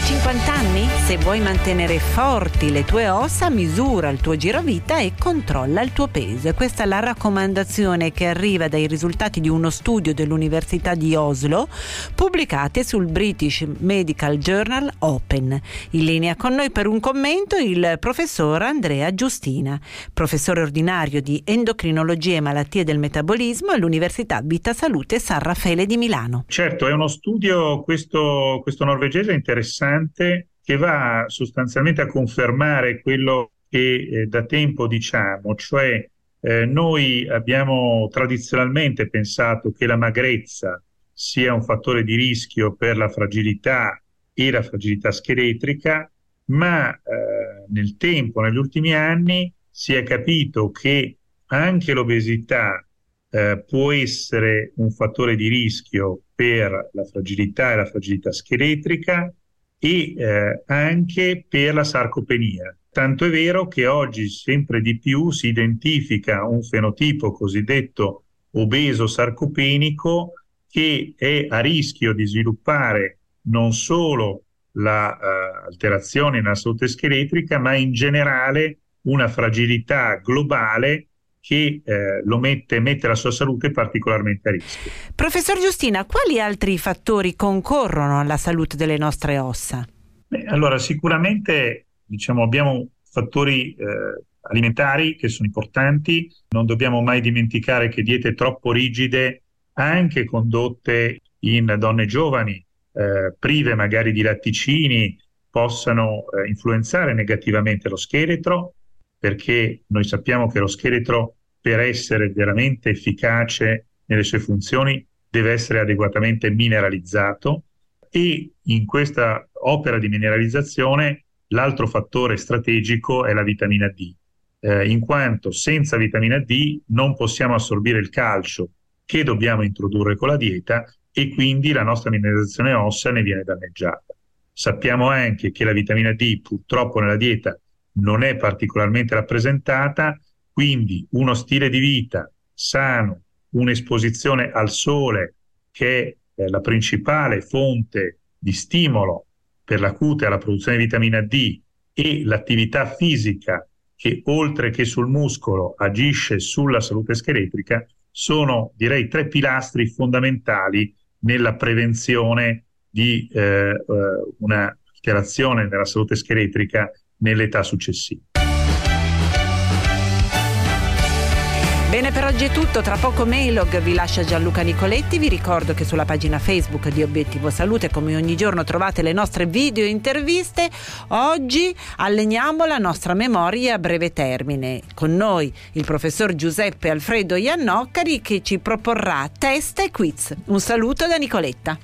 Hai 50 anni? Se vuoi mantenere forti le tue ossa, misura il tuo girovita e controlla il tuo peso. Questa è la raccomandazione che arriva dai risultati di uno studio dell'Università di Oslo pubblicati sul British Medical Journal Open. In linea con noi per un commento il professor Andrea Giustina, professore ordinario di endocrinologia e malattie del metabolismo all'Università Vita Salute San Raffaele di Milano. Certo, è uno studio questo, questo norvegese interessante interessante che va sostanzialmente a confermare quello che eh, da tempo diciamo, cioè eh, noi abbiamo tradizionalmente pensato che la magrezza sia un fattore di rischio per la fragilità e la fragilità scheletrica, ma eh, nel tempo, negli ultimi anni, si è capito che anche l'obesità eh, può essere un fattore di rischio per la fragilità e la fragilità scheletrica e eh, anche per la sarcopenia. Tanto è vero che oggi sempre di più si identifica un fenotipo cosiddetto obeso sarcopenico che è a rischio di sviluppare non solo l'alterazione la, uh, nella salute scheletrica, ma in generale una fragilità globale che eh, lo mette, mette la sua salute particolarmente a rischio. Professor Giustina, quali altri fattori concorrono alla salute delle nostre ossa? Beh, allora, sicuramente diciamo, abbiamo fattori eh, alimentari che sono importanti, non dobbiamo mai dimenticare che diete troppo rigide, anche condotte in donne giovani, eh, prive magari di latticini, possano eh, influenzare negativamente lo scheletro, perché noi sappiamo che lo scheletro per essere veramente efficace nelle sue funzioni deve essere adeguatamente mineralizzato e in questa opera di mineralizzazione l'altro fattore strategico è la vitamina D, eh, in quanto senza vitamina D non possiamo assorbire il calcio che dobbiamo introdurre con la dieta e quindi la nostra mineralizzazione ossea ne viene danneggiata. Sappiamo anche che la vitamina D purtroppo nella dieta non è particolarmente rappresentata, quindi uno stile di vita sano, un'esposizione al sole che è la principale fonte di stimolo per la cute alla produzione di vitamina D e l'attività fisica che oltre che sul muscolo agisce sulla salute scheletrica sono direi tre pilastri fondamentali nella prevenzione di eh, eh una alterazione nella salute scheletrica nell'età successiva. Bene, per oggi è tutto. Tra poco Mailog vi lascia Gianluca Nicoletti. Vi ricordo che sulla pagina Facebook di Obiettivo Salute, come ogni giorno, trovate le nostre video interviste. Oggi alleniamo la nostra memoria a breve termine. Con noi il professor Giuseppe Alfredo Iannoccari che ci proporrà test e quiz. Un saluto da Nicoletta.